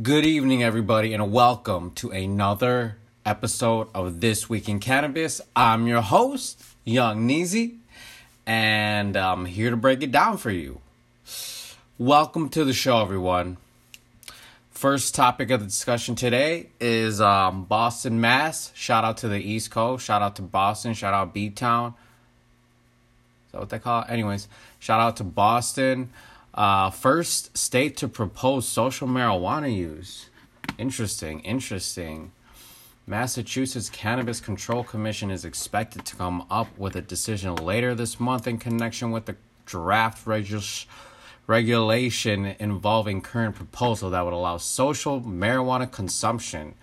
Good evening, everybody, and welcome to another episode of This Week in Cannabis. I'm your host, Young Neezy, and I'm here to break it down for you. Welcome to the show, everyone. First topic of the discussion today is um, Boston, Mass. Shout out to the East Coast. Shout out to Boston. Shout out B Town. Is that what they call it? Anyways, shout out to Boston. Uh, first state to propose social marijuana use. Interesting, interesting. Massachusetts Cannabis Control Commission is expected to come up with a decision later this month in connection with the draft regu- regulation involving current proposal that would allow social marijuana consumption.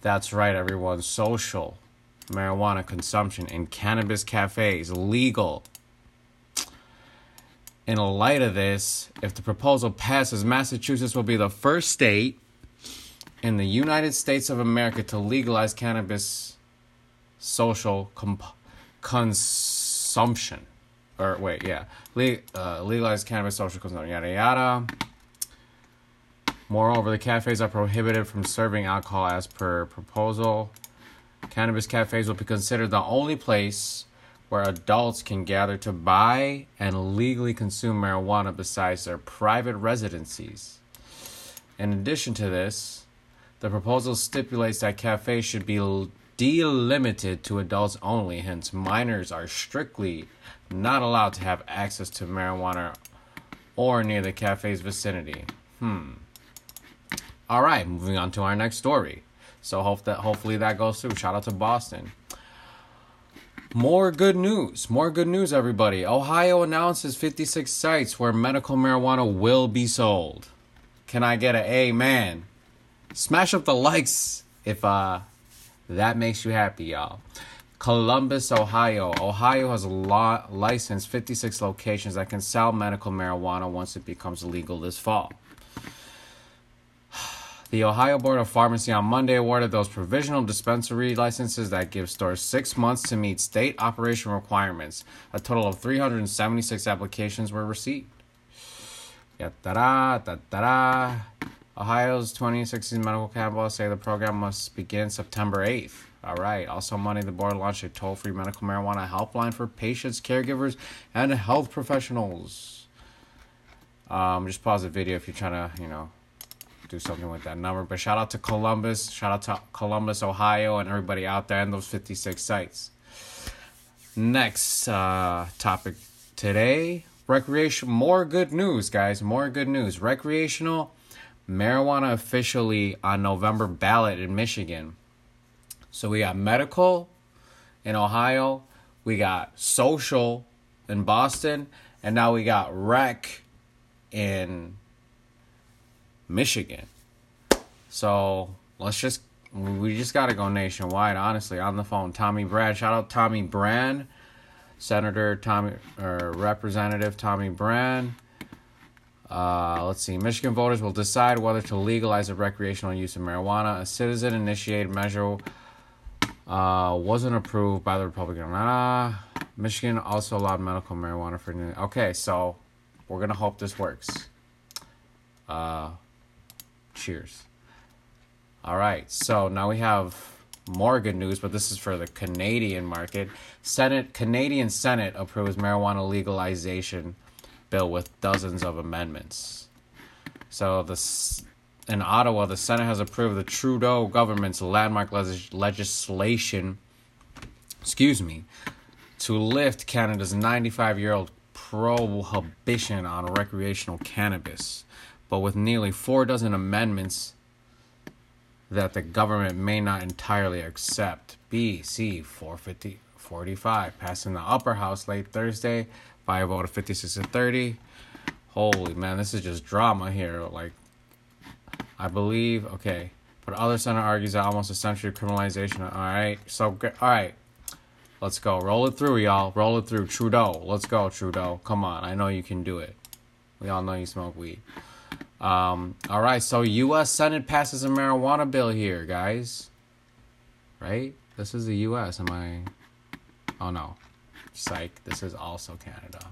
That's right, everyone. Social marijuana consumption in cannabis cafes legal in light of this, if the proposal passes, Massachusetts will be the first state in the United States of America to legalize cannabis social comp- consumption. Or wait, yeah, Le- uh, legalize cannabis social consumption. Yada yada. Moreover, the cafes are prohibited from serving alcohol as per proposal. Cannabis cafes will be considered the only place where adults can gather to buy and legally consume marijuana besides their private residencies. In addition to this, the proposal stipulates that cafes should be delimited to adults only, hence, minors are strictly not allowed to have access to marijuana or near the cafe's vicinity. Hmm. All right, moving on to our next story. So hope that hopefully that goes through. Shout out to Boston. More good news. More good news, everybody. Ohio announces 56 sites where medical marijuana will be sold. Can I get an amen? Smash up the likes if uh that makes you happy, y'all. Columbus, Ohio. Ohio has law- licensed 56 locations that can sell medical marijuana once it becomes legal this fall. The Ohio Board of Pharmacy on Monday awarded those provisional dispensary licenses that give stores six months to meet state operation requirements. A total of 376 applications were received. Ya-da-da, da-da-da. Ohio's 2016 medical cannabis say the program must begin September 8th. All right. Also, Monday, the board launched a toll free medical marijuana helpline for patients, caregivers, and health professionals. Um, just pause the video if you're trying to, you know, do something with that number. But shout out to Columbus, shout out to Columbus, Ohio, and everybody out there in those 56 sites. Next uh, topic today recreation. More good news, guys. More good news. Recreational marijuana officially on November ballot in Michigan. So we got medical in Ohio, we got social in Boston, and now we got rec in Michigan. So let's just we just gotta go nationwide. Honestly, on the phone, Tommy Brand. Shout out Tommy Brand, Senator Tommy or Representative Tommy Brand. Uh, let's see. Michigan voters will decide whether to legalize the recreational use of marijuana. A citizen-initiated measure uh, wasn't approved by the Republican. Uh, Michigan also allowed medical marijuana for new. Okay, so we're gonna hope this works. Uh, cheers. All right, so now we have more good news, but this is for the Canadian market. Senate Canadian Senate approves marijuana legalization bill with dozens of amendments. So this in Ottawa, the Senate has approved the Trudeau government's landmark legis- legislation. Excuse me, to lift Canada's 95-year-old prohibition on recreational cannabis, but with nearly four dozen amendments that the government may not entirely accept. BC 450 45 passed in the upper house late Thursday by a vote of 56 to 30. Holy man, this is just drama here. Like, I believe, okay. But other center argues that almost a century of criminalization. All right, so all right, let's go. Roll it through, y'all. Roll it through. Trudeau, let's go, Trudeau. Come on, I know you can do it. We all know you smoke weed. Um, all right, so U.S. Senate passes a marijuana bill here, guys. Right? This is the U.S. Am I? Oh no, psych. This is also Canada.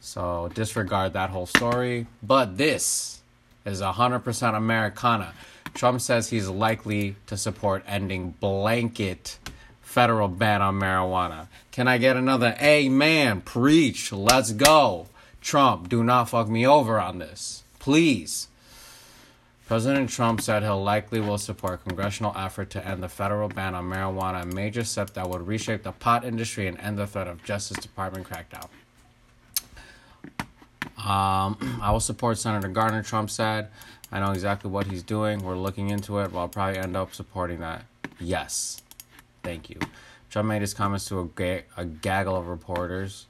So disregard that whole story. But this is a 100% Americana. Trump says he's likely to support ending blanket federal ban on marijuana. Can I get another amen? Preach. Let's go. Trump, do not fuck me over on this. Please. President Trump said he'll likely will support congressional effort to end the federal ban on marijuana, a major step that would reshape the pot industry and end the threat of Justice Department crackdown. Um, I will support Senator Gardner, Trump said. I know exactly what he's doing. We're looking into it. Well, I'll probably end up supporting that. Yes. Thank you. Trump made his comments to a, ga- a gaggle of reporters.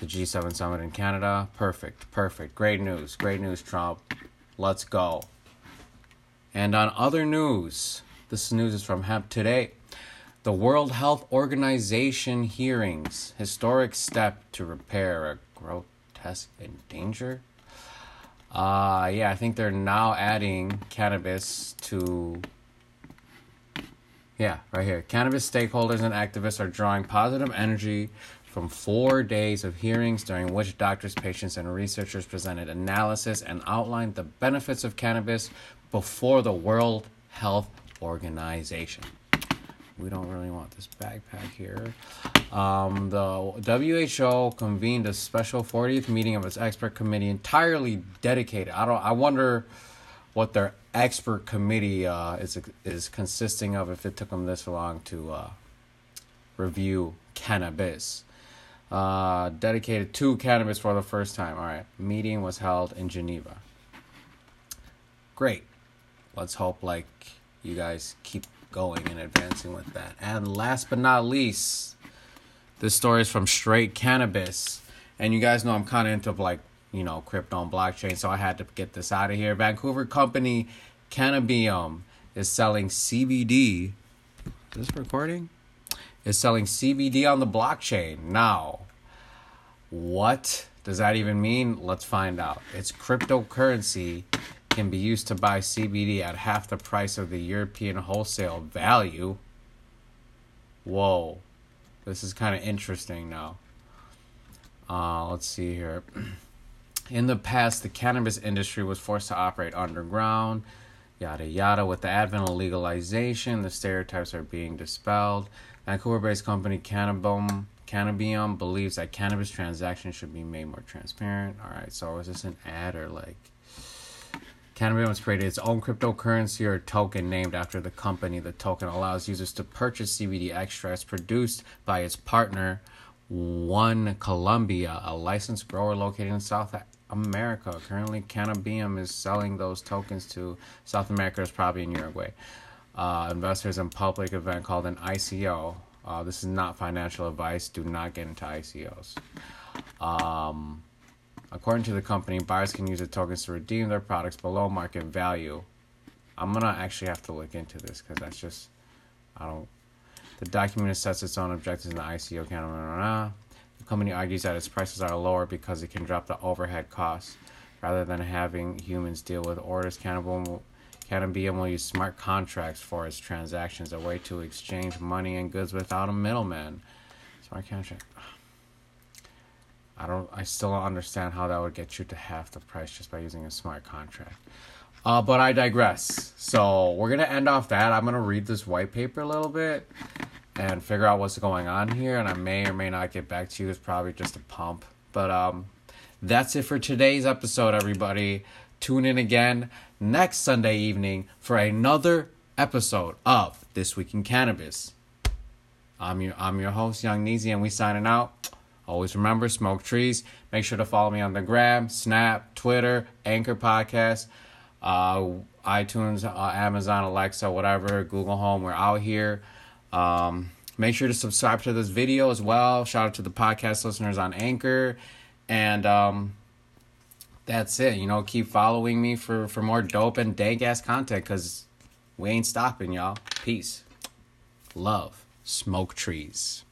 The G7 summit in Canada. Perfect. Perfect. Great news. Great news, Trump. Let's go. And on other news, this news is from Hemp Today. The World Health Organization hearings. Historic step to repair a grotesque endanger uh, yeah, I think they're now adding cannabis to. Yeah, right here. Cannabis stakeholders and activists are drawing positive energy from four days of hearings during which doctors, patients, and researchers presented analysis and outlined the benefits of cannabis before the World Health Organization we don't really want this backpack here. Um, the WHO convened a special 40th meeting of its expert committee entirely dedicated. I don't. I wonder what their expert committee uh, is is consisting of. If it took them this long to uh, review cannabis, uh, dedicated to cannabis for the first time. All right, meeting was held in Geneva. Great. Let's hope like you guys keep going and advancing with that. And last but not least, this story is from Straight Cannabis. And you guys know I'm kind of into like, you know, crypto and blockchain, so I had to get this out of here. Vancouver company Cannabium is selling CBD. Is this recording? Is selling CBD on the blockchain. Now, what does that even mean? Let's find out. It's cryptocurrency can be used to buy CBD at half the price of the European wholesale value. Whoa, this is kind of interesting now. Uh, let's see here. In the past, the cannabis industry was forced to operate underground, yada yada. With the advent of legalization, the stereotypes are being dispelled. Vancouver based company Cannabium, Cannabium believes that cannabis transactions should be made more transparent. Alright, so is this an ad or like Cannabium has created its own cryptocurrency or token named after the company. The token allows users to purchase CBD extracts produced by its partner, One Colombia, a licensed grower located in South America. Currently, Cannabium is selling those tokens to South America, is probably in Uruguay. Uh, investors in public event called an ICO. Uh, this is not financial advice. Do not get into ICOs. Um, According to the company, buyers can use the tokens to redeem their products below market value. I'm gonna actually have to look into this because that's just I don't. The document sets its own objectives in the ICO can. The company argues that its prices are lower because it can drop the overhead costs rather than having humans deal with orders. Cannabis Cannabium will use smart contracts for its transactions, a way to exchange money and goods without a middleman. Smart contract. I don't. I still don't understand how that would get you to half the price just by using a smart contract. Uh, but I digress. So we're gonna end off that. I'm gonna read this white paper a little bit and figure out what's going on here. And I may or may not get back to you. It's probably just a pump. But um, that's it for today's episode, everybody. Tune in again next Sunday evening for another episode of This Week in Cannabis. I'm your I'm your host, Young Neezy, and we signing out. Always remember, smoke trees. Make sure to follow me on the gram, Snap, Twitter, Anchor Podcast, uh, iTunes, uh, Amazon, Alexa, whatever, Google Home. We're out here. Um, make sure to subscribe to this video as well. Shout out to the podcast listeners on Anchor. And um, that's it. You know, keep following me for, for more dope and dank ass content because we ain't stopping, y'all. Peace. Love. Smoke trees.